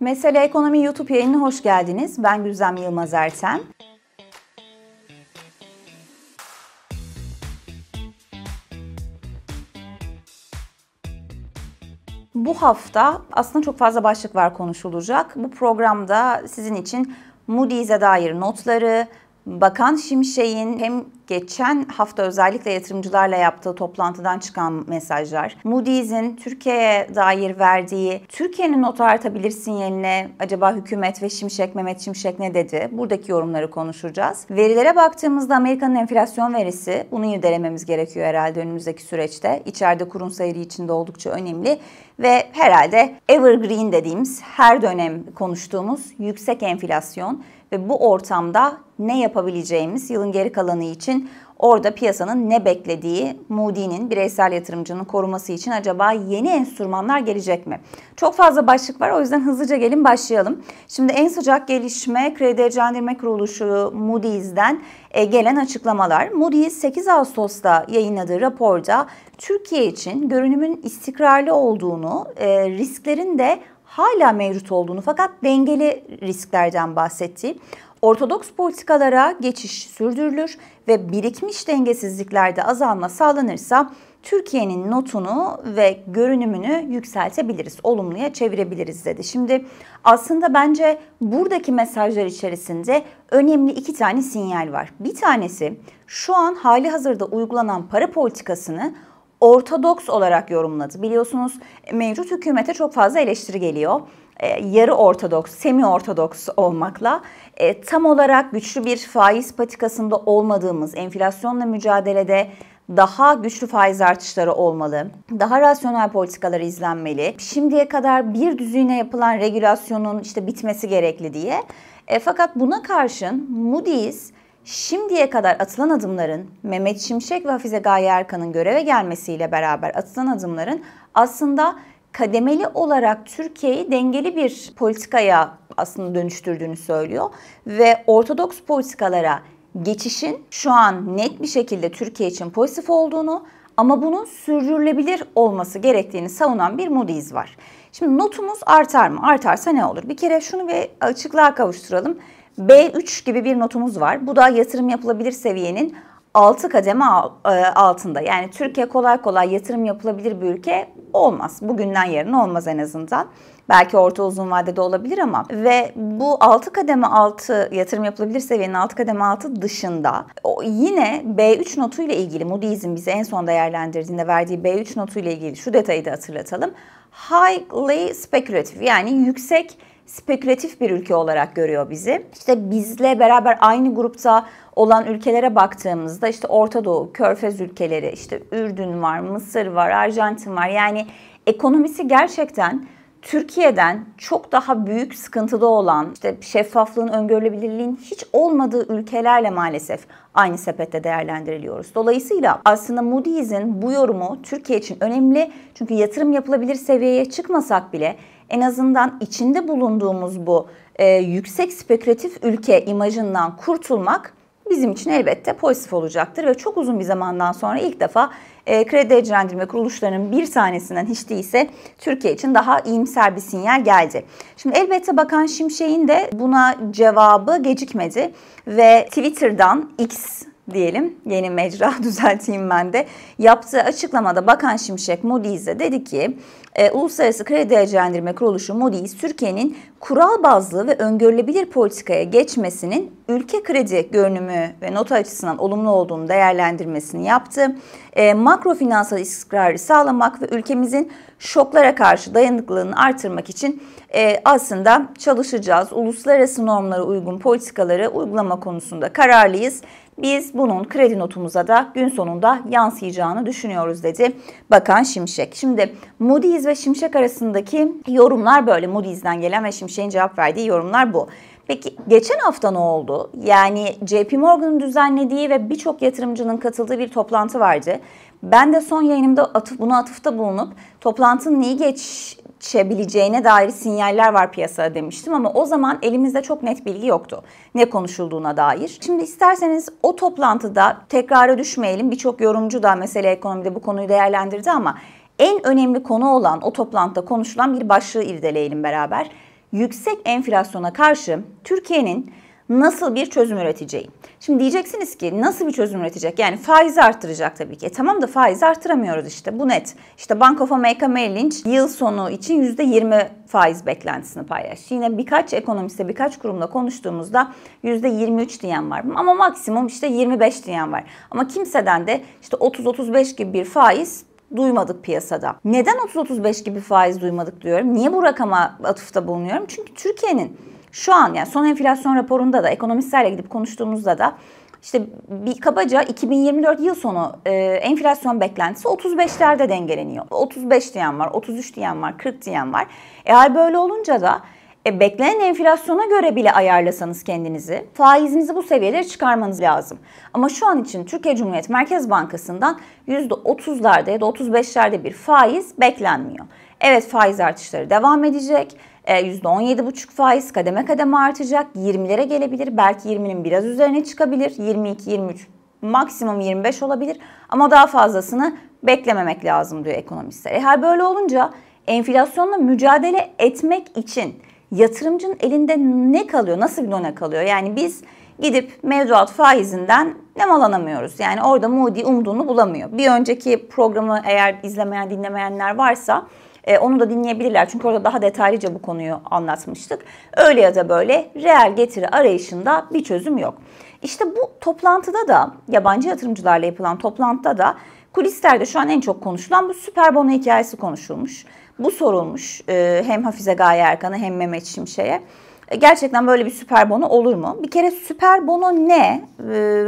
Mesele Ekonomi YouTube yayınına hoş geldiniz. Ben Güzem Yılmaz Erten. Bu hafta aslında çok fazla başlık var konuşulacak. Bu programda sizin için Moody's'e dair notları, Bakan Şimşek'in hem geçen hafta özellikle yatırımcılarla yaptığı toplantıdan çıkan mesajlar, Moody's'in Türkiye'ye dair verdiği Türkiye'nin not artabilir sinyaline acaba hükümet ve Şimşek, Mehmet Şimşek ne dedi? Buradaki yorumları konuşacağız. Verilere baktığımızda Amerika'nın enflasyon verisi, bunu irdelememiz gerekiyor herhalde önümüzdeki süreçte. İçeride kurun seyri içinde oldukça önemli ve herhalde evergreen dediğimiz her dönem konuştuğumuz yüksek enflasyon ve bu ortamda ne yapabileceğimiz yılın geri kalanı için orada piyasanın ne beklediği Moody'nin bireysel yatırımcının koruması için acaba yeni enstrümanlar gelecek mi? Çok fazla başlık var o yüzden hızlıca gelin başlayalım. Şimdi en sıcak gelişme Kredi Derecelendirme Kuruluşu Moody's'den e, gelen açıklamalar. Moody's 8 Ağustos'ta yayınladığı raporda Türkiye için görünümün istikrarlı olduğunu, e, risklerin de hala mevcut olduğunu fakat dengeli risklerden bahsetti. Ortodoks politikalara geçiş sürdürülür ve birikmiş dengesizliklerde azalma sağlanırsa Türkiye'nin notunu ve görünümünü yükseltebiliriz, olumluya çevirebiliriz dedi. Şimdi aslında bence buradaki mesajlar içerisinde önemli iki tane sinyal var. Bir tanesi şu an hali hazırda uygulanan para politikasını ortodoks olarak yorumladı. Biliyorsunuz mevcut hükümete çok fazla eleştiri geliyor. E, yarı ortodoks, semi ortodoks olmakla e, tam olarak güçlü bir faiz patikasında olmadığımız enflasyonla mücadelede daha güçlü faiz artışları olmalı, daha rasyonel politikalar izlenmeli. Şimdiye kadar bir düzüne yapılan regülasyonun işte bitmesi gerekli diye. E, fakat buna karşın Moody's Şimdiye kadar atılan adımların Mehmet Şimşek ve Hafize Gaye Erkan'ın göreve gelmesiyle beraber atılan adımların aslında kademeli olarak Türkiye'yi dengeli bir politikaya aslında dönüştürdüğünü söylüyor ve ortodoks politikalara geçişin şu an net bir şekilde Türkiye için pozitif olduğunu ama bunun sürdürülebilir olması gerektiğini savunan bir Moody's var. Şimdi notumuz artar mı? Artarsa ne olur? Bir kere şunu bir açıklığa kavuşturalım. B3 gibi bir notumuz var. Bu da yatırım yapılabilir seviyenin 6 kademe e, altında. Yani Türkiye kolay kolay yatırım yapılabilir bir ülke olmaz. Bugünden yarına olmaz en azından. Belki orta uzun vadede olabilir ama ve bu 6 kademe altı yatırım yapılabilir seviyenin 6 kademe altı dışında yine B3 notu ile ilgili Moody's'in bize en son değerlendirdiğinde verdiği B3 notu ile ilgili şu detayı da hatırlatalım. Highly speculative yani yüksek spekülatif bir ülke olarak görüyor bizi. İşte bizle beraber aynı grupta olan ülkelere baktığımızda işte Orta Doğu, Körfez ülkeleri, işte Ürdün var, Mısır var, Arjantin var. Yani ekonomisi gerçekten Türkiye'den çok daha büyük sıkıntıda olan, işte şeffaflığın, öngörülebilirliğin hiç olmadığı ülkelerle maalesef aynı sepette değerlendiriliyoruz. Dolayısıyla aslında Moody's'in bu yorumu Türkiye için önemli. Çünkü yatırım yapılabilir seviyeye çıkmasak bile en azından içinde bulunduğumuz bu e, yüksek spekülatif ülke imajından kurtulmak bizim için elbette pozitif olacaktır ve çok uzun bir zamandan sonra ilk defa e, kredi derecelendirme kuruluşlarının bir tanesinden hiç değilse Türkiye için daha iyimser bir sinyal geldi. Şimdi elbette Bakan Şimşek'in de buna cevabı gecikmedi ve Twitter'dan X diyelim yeni mecra düzelteyim ben de yaptığı açıklamada Bakan Şimşek Moody's'e dedi ki e, Uluslararası Kredi Derecelendirme Kuruluşu Moody's Türkiye'nin kural bazlı ve öngörülebilir politikaya geçmesinin ülke kredi görünümü ve nota açısından olumlu olduğunu değerlendirmesini yaptı. E, makro finansal istikrarı sağlamak ve ülkemizin şoklara karşı dayanıklılığını artırmak için e, aslında çalışacağız. Uluslararası normlara uygun politikaları uygulama konusunda kararlıyız. Biz bunun kredi notumuza da gün sonunda yansıyacağını düşünüyoruz dedi Bakan Şimşek. Şimdi Moody's ve Şimşek arasındaki yorumlar böyle. Moody's'den gelen ve Şimşek'in cevap verdiği yorumlar bu. Peki geçen hafta ne oldu? Yani JP Morgan'ın düzenlediği ve birçok yatırımcının katıldığı bir toplantı vardı. Ben de son yayınımda atıf, buna atıfta bulunup toplantının iyi geç geçebileceğine dair sinyaller var piyasada demiştim ama o zaman elimizde çok net bilgi yoktu ne konuşulduğuna dair. Şimdi isterseniz o toplantıda tekrara düşmeyelim. Birçok yorumcu da mesele ekonomide bu konuyu değerlendirdi ama en önemli konu olan o toplantıda konuşulan bir başlığı irdeleyelim beraber. yüksek enflasyona karşı Türkiye'nin nasıl bir çözüm üreteceği. Şimdi diyeceksiniz ki nasıl bir çözüm üretecek? Yani faizi arttıracak tabii ki. E tamam da faizi arttıramıyoruz işte bu net. İşte Bank of America Merrill Lynch yıl sonu için %20 faiz beklentisini paylaştı. Yine birkaç ekonomiste birkaç kurumla konuştuğumuzda %23 diyen var. Ama maksimum işte 25 diyen var. Ama kimseden de işte 30-35 gibi bir faiz duymadık piyasada. Neden 30-35 gibi faiz duymadık diyorum? Niye bu rakama atıfta bulunuyorum? Çünkü Türkiye'nin şu an yani son enflasyon raporunda da ekonomistlerle gidip konuştuğumuzda da işte bir kabaca 2024 yıl sonu e, enflasyon beklentisi 35'lerde dengeleniyor. 35 diyen var, 33 diyen var, 40 diyen var. Eğer böyle olunca da e, beklenen enflasyona göre bile ayarlasanız kendinizi faizinizi bu seviyelere çıkarmanız lazım. Ama şu an için Türkiye Cumhuriyet Merkez Bankası'ndan %30'larda ya da 35'lerde bir faiz beklenmiyor. Evet faiz artışları devam edecek. %17,5 e, faiz kademe kademe artacak. 20'lere gelebilir. Belki 20'nin biraz üzerine çıkabilir. 22, 23, maksimum 25 olabilir. Ama daha fazlasını beklememek lazım diyor ekonomistler. Eğer böyle olunca enflasyonla mücadele etmek için yatırımcının elinde ne kalıyor? Nasıl bir done kalıyor? Yani biz gidip mevduat faizinden nemalanamıyoruz. Yani orada Moody umduğunu bulamıyor. Bir önceki programı eğer izlemeyen dinlemeyenler varsa e, onu da dinleyebilirler. Çünkü orada daha detaylıca bu konuyu anlatmıştık. Öyle ya da böyle reel getiri arayışında bir çözüm yok. İşte bu toplantıda da yabancı yatırımcılarla yapılan toplantıda da kulislerde şu an en çok konuşulan bu süper bono hikayesi konuşulmuş. Bu sorulmuş e, hem Hafize Gaye Erkan'a hem Mehmet Şimşek'e. E, gerçekten böyle bir süper bono olur mu? Bir kere süper bono ne?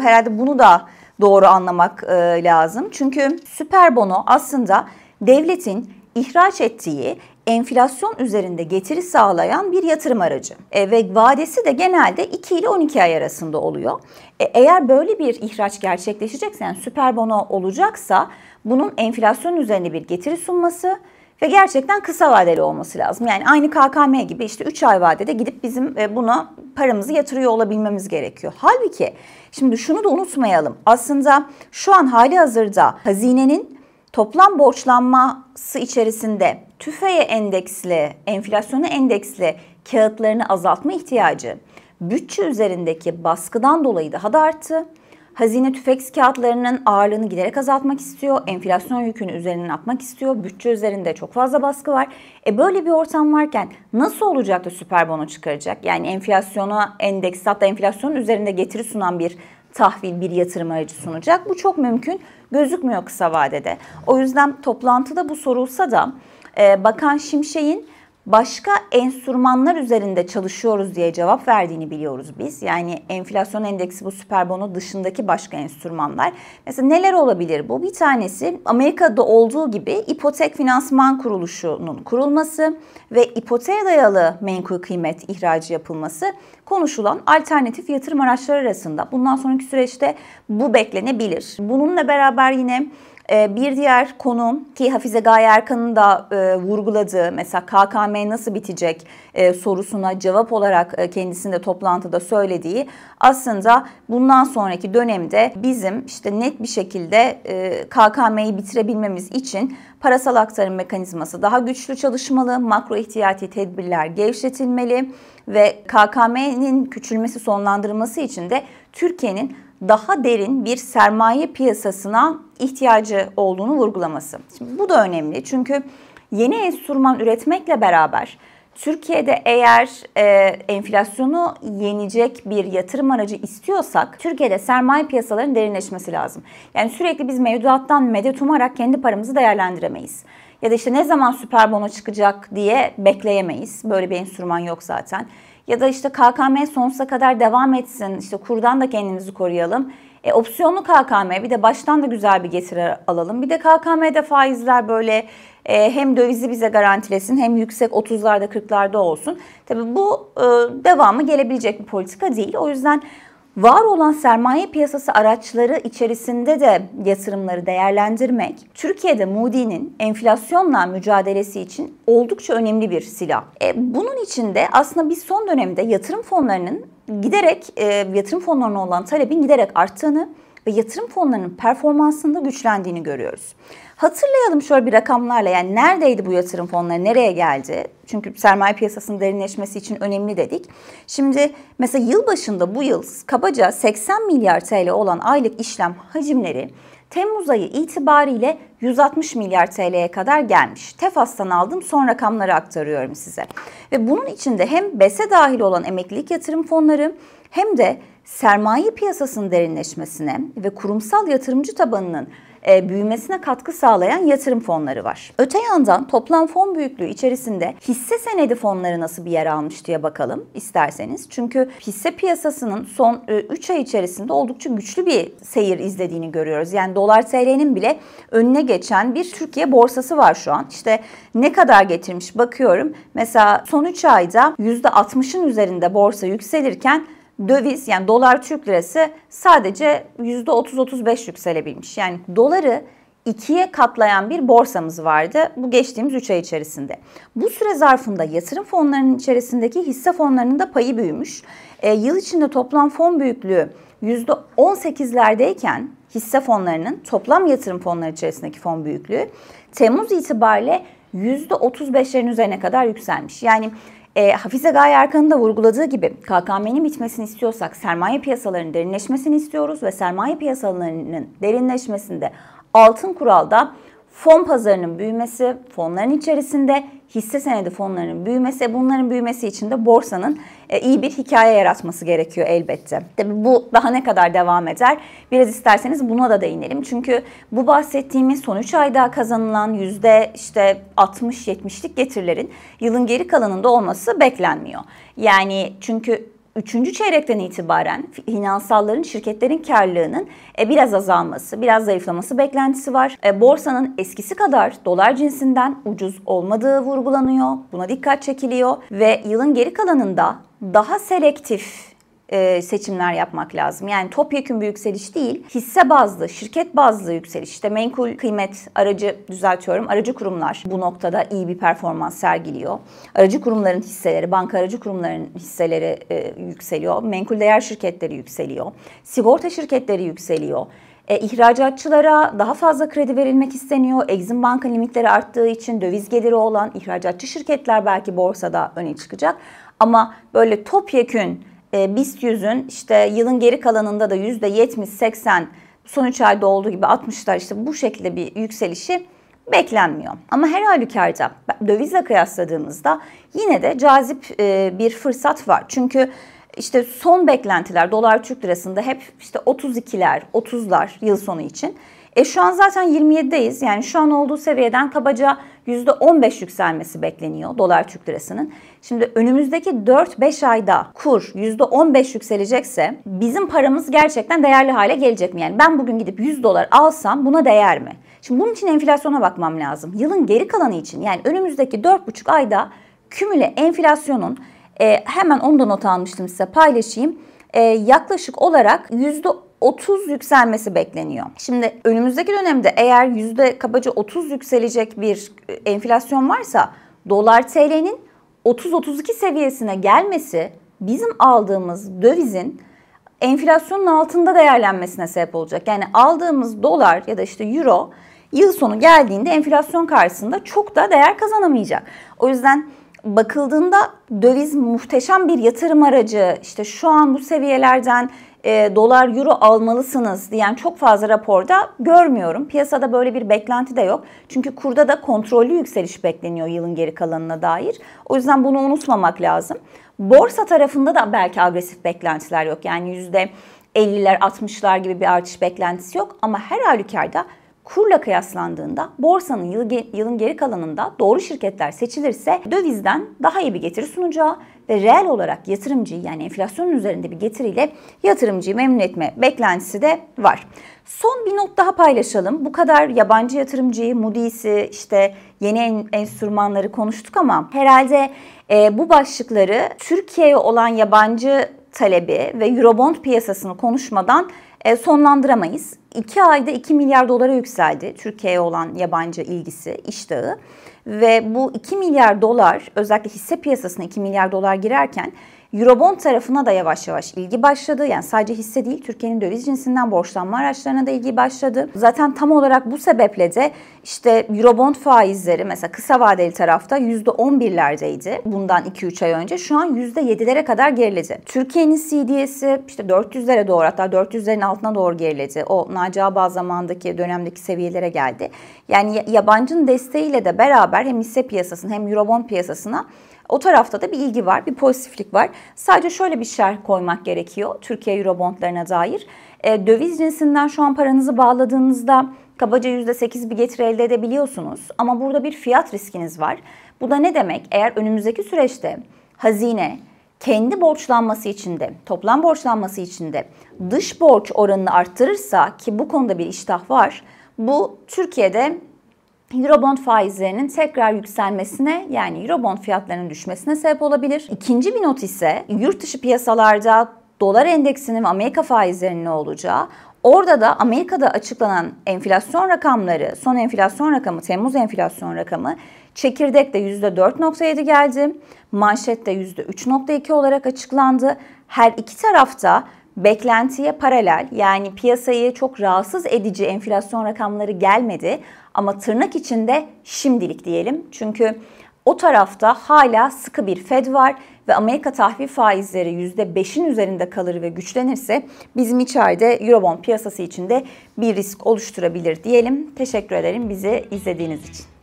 Herhalde bunu da doğru anlamak lazım. Çünkü süper bono aslında devletin ihraç ettiği enflasyon üzerinde getiri sağlayan bir yatırım aracı. E, ve vadesi de genelde 2 ile 12 ay arasında oluyor. E, eğer böyle bir ihraç gerçekleşecekse yani süper bono olacaksa bunun enflasyon üzerinde bir getiri sunması ve gerçekten kısa vadeli olması lazım. Yani aynı KKM gibi işte 3 ay vadede gidip bizim e, buna paramızı yatırıyor olabilmemiz gerekiyor. Halbuki şimdi şunu da unutmayalım. Aslında şu an hali hazırda hazinenin toplam borçlanması içerisinde tüfeğe endeksli, enflasyona endeksli kağıtlarını azaltma ihtiyacı bütçe üzerindeki baskıdan dolayı daha da arttı. Hazine tüfek kağıtlarının ağırlığını giderek azaltmak istiyor. Enflasyon yükünü üzerinden atmak istiyor. Bütçe üzerinde çok fazla baskı var. E böyle bir ortam varken nasıl olacak da süper bono çıkaracak? Yani enflasyona endeks hatta enflasyonun üzerinde getiri sunan bir tahvil, bir yatırım aracı sunacak. Bu çok mümkün gözükmüyor kısa vadede. O yüzden toplantıda bu sorulsa da e, Bakan Şimşek'in başka enstrümanlar üzerinde çalışıyoruz diye cevap verdiğini biliyoruz biz. Yani enflasyon endeksi bu süper bono dışındaki başka enstrümanlar. Mesela neler olabilir bu? Bir tanesi Amerika'da olduğu gibi ipotek finansman kuruluşunun kurulması ve ipoteğe dayalı menkul kıymet ihracı yapılması konuşulan alternatif yatırım araçları arasında. Bundan sonraki süreçte bu beklenebilir. Bununla beraber yine bir diğer konu ki Hafize Gaye Erkan'ın da e, vurguladığı mesela KKM nasıl bitecek e, sorusuna cevap olarak e, kendisinde toplantıda söylediği aslında bundan sonraki dönemde bizim işte net bir şekilde KKM'yi bitirebilmemiz için parasal aktarım mekanizması daha güçlü çalışmalı, makro ihtiyati tedbirler gevşetilmeli ve KKM'nin küçülmesi sonlandırılması için de Türkiye'nin daha derin bir sermaye piyasasına ihtiyacı olduğunu vurgulaması. Şimdi bu da önemli çünkü yeni enstrüman üretmekle beraber Türkiye'de eğer e, enflasyonu yenecek bir yatırım aracı istiyorsak Türkiye'de sermaye piyasalarının derinleşmesi lazım. Yani sürekli biz mevduattan medet umarak kendi paramızı değerlendiremeyiz. Ya da işte ne zaman süper bono çıkacak diye bekleyemeyiz. Böyle bir enstrüman yok zaten. Ya da işte KKM sonsuza kadar devam etsin, işte kurdan da kendimizi koruyalım. E, opsiyonlu KKM bir de baştan da güzel bir getiri alalım. Bir de KKM'de faizler böyle e, hem dövizi bize garantilesin hem yüksek 30'larda 40'larda olsun. Tabii bu e, devamı gelebilecek bir politika değil. O yüzden Var olan sermaye piyasası araçları içerisinde de yatırımları değerlendirmek Türkiye'de Moody'nin enflasyonla mücadelesi için oldukça önemli bir silah. E, bunun için de aslında biz son dönemde yatırım fonlarının giderek e, yatırım fonlarına olan talebin giderek arttığını ve yatırım fonlarının performansında güçlendiğini görüyoruz. Hatırlayalım şöyle bir rakamlarla yani neredeydi bu yatırım fonları, nereye geldi? Çünkü sermaye piyasasının derinleşmesi için önemli dedik. Şimdi mesela yıl başında bu yıl kabaca 80 milyar TL olan aylık işlem hacimleri Temmuz ayı itibariyle 160 milyar TL'ye kadar gelmiş. Tefas'tan aldım son rakamları aktarıyorum size. Ve bunun içinde hem BES'e dahil olan emeklilik yatırım fonları hem de sermaye piyasasının derinleşmesine ve kurumsal yatırımcı tabanının e, büyümesine katkı sağlayan yatırım fonları var. Öte yandan toplam fon büyüklüğü içerisinde hisse senedi fonları nasıl bir yer almış diye bakalım isterseniz. Çünkü hisse piyasasının son 3 e, ay içerisinde oldukça güçlü bir seyir izlediğini görüyoruz. Yani dolar TL'nin bile önüne geçen bir Türkiye borsası var şu an. İşte ne kadar getirmiş bakıyorum. Mesela son 3 ayda %60'ın üzerinde borsa yükselirken döviz yani dolar Türk lirası sadece %30-35 yükselebilmiş. Yani doları ikiye katlayan bir borsamız vardı bu geçtiğimiz 3 ay içerisinde. Bu süre zarfında yatırım fonlarının içerisindeki hisse fonlarının da payı büyümüş. E, yıl içinde toplam fon büyüklüğü %18'lerdeyken hisse fonlarının toplam yatırım fonları içerisindeki fon büyüklüğü Temmuz itibariyle %35'lerin üzerine kadar yükselmiş. Yani e, Hafize Gaye Erkan'ın da vurguladığı gibi KKM'nin bitmesini istiyorsak sermaye piyasalarının derinleşmesini istiyoruz ve sermaye piyasalarının derinleşmesinde altın kuralda fon pazarının büyümesi, fonların içerisinde hisse senedi fonlarının büyümesi, bunların büyümesi için de borsanın e, iyi bir hikaye yaratması gerekiyor elbette. Tabii bu daha ne kadar devam eder? Biraz isterseniz buna da değinelim. Çünkü bu bahsettiğimiz son 3 ayda kazanılan yüzde işte 60-70'lik getirilerin yılın geri kalanında olması beklenmiyor. Yani çünkü üçüncü çeyrekten itibaren finansalların, şirketlerin karlılığının e, biraz azalması, biraz zayıflaması beklentisi var. E, borsanın eskisi kadar dolar cinsinden ucuz olmadığı vurgulanıyor. Buna dikkat çekiliyor ve yılın geri kalanında daha selektif e, seçimler yapmak lazım. Yani topyekun bir yükseliş değil, hisse bazlı, şirket bazlı yükseliş. İşte menkul kıymet aracı düzeltiyorum. Aracı kurumlar bu noktada iyi bir performans sergiliyor. Aracı kurumların hisseleri, banka aracı kurumların hisseleri e, yükseliyor. Menkul değer şirketleri yükseliyor. Sigorta şirketleri yükseliyor. E, ihracatçılara daha fazla kredi verilmek isteniyor. Exim Banka limitleri arttığı için döviz geliri olan ihracatçı şirketler belki borsada öne çıkacak. Ama böyle topyekün e, BIST 100'ün işte yılın geri kalanında da %70-80 son 3 ayda olduğu gibi 60'lar işte bu şekilde bir yükselişi beklenmiyor. Ama her halükarda dövizle kıyasladığımızda yine de cazip e, bir fırsat var. Çünkü işte son beklentiler dolar Türk lirasında hep işte 32'ler, 30'lar yıl sonu için. E şu an zaten 27'deyiz. Yani şu an olduğu seviyeden kabaca %15 yükselmesi bekleniyor dolar Türk lirasının. Şimdi önümüzdeki 4-5 ayda kur %15 yükselecekse bizim paramız gerçekten değerli hale gelecek mi? Yani ben bugün gidip 100 dolar alsam buna değer mi? Şimdi bunun için enflasyona bakmam lazım. Yılın geri kalanı için yani önümüzdeki 4,5 ayda kümüle enflasyonun e, hemen onu da not almıştım size paylaşayım. E, yaklaşık olarak %30 yükselmesi bekleniyor. Şimdi önümüzdeki dönemde eğer yüzde kabaca 30 yükselecek bir e, enflasyon varsa dolar TL'nin 30-32 seviyesine gelmesi bizim aldığımız dövizin enflasyonun altında değerlenmesine sebep olacak. Yani aldığımız dolar ya da işte euro yıl sonu geldiğinde enflasyon karşısında çok da değer kazanamayacak. O yüzden bakıldığında döviz muhteşem bir yatırım aracı. İşte şu an bu seviyelerden e, dolar euro almalısınız diyen çok fazla raporda görmüyorum. Piyasada böyle bir beklenti de yok. Çünkü kurda da kontrollü yükseliş bekleniyor yılın geri kalanına dair. O yüzden bunu unutmamak lazım. Borsa tarafında da belki agresif beklentiler yok. Yani yüzde 50'ler 60'lar gibi bir artış beklentisi yok. Ama her halükarda kurla kıyaslandığında borsanın yılın geri kalanında doğru şirketler seçilirse dövizden daha iyi bir getiri sunacağı ve reel olarak yatırımcıyı yani enflasyonun üzerinde bir getiriyle yatırımcıyı memnun etme beklentisi de var. Son bir not daha paylaşalım. Bu kadar yabancı yatırımcıyı, Moody's'i, işte yeni enstrümanları konuştuk ama herhalde e, bu başlıkları Türkiye'ye olan yabancı talebi ve Eurobond piyasasını konuşmadan e, sonlandıramayız. 2 ayda 2 milyar dolara yükseldi Türkiye'ye olan yabancı ilgisi, iştahı. Ve bu 2 milyar dolar özellikle hisse piyasasına 2 milyar dolar girerken Eurobond tarafına da yavaş yavaş ilgi başladı. Yani sadece hisse değil Türkiye'nin döviz cinsinden borçlanma araçlarına da ilgi başladı. Zaten tam olarak bu sebeple de işte Eurobond faizleri mesela kısa vadeli tarafta %11'lerdeydi bundan 2-3 ay önce. Şu an %7'lere kadar geriledi. Türkiye'nin CDS'i işte 400'lere doğru hatta 400'lerin altına doğru geriledi. O Naci Ağbal zamandaki dönemdeki seviyelere geldi. Yani yabancının desteğiyle de beraber hem hisse piyasasının hem Eurobond piyasasına o tarafta da bir ilgi var, bir pozitiflik var. Sadece şöyle bir şerh koymak gerekiyor Türkiye Eurobondlarına dair. E, döviz cinsinden şu an paranızı bağladığınızda kabaca %8 bir getiri elde edebiliyorsunuz. Ama burada bir fiyat riskiniz var. Bu da ne demek? Eğer önümüzdeki süreçte hazine kendi borçlanması içinde, toplam borçlanması içinde dış borç oranını arttırırsa ki bu konuda bir iştah var. Bu Türkiye'de Eurobond faizlerinin tekrar yükselmesine yani Eurobond fiyatlarının düşmesine sebep olabilir. İkinci bir not ise yurt dışı piyasalarda dolar endeksinin ve Amerika faizlerinin ne olacağı. Orada da Amerika'da açıklanan enflasyon rakamları, son enflasyon rakamı, Temmuz enflasyon rakamı çekirdekte %4.7 geldi. Manşette %3.2 olarak açıklandı. Her iki tarafta beklentiye paralel yani piyasayı çok rahatsız edici enflasyon rakamları gelmedi ama tırnak içinde şimdilik diyelim. Çünkü o tarafta hala sıkı bir Fed var ve Amerika tahvil faizleri %5'in üzerinde kalır ve güçlenirse bizim içeride Eurobond piyasası içinde bir risk oluşturabilir diyelim. Teşekkür ederim bizi izlediğiniz için.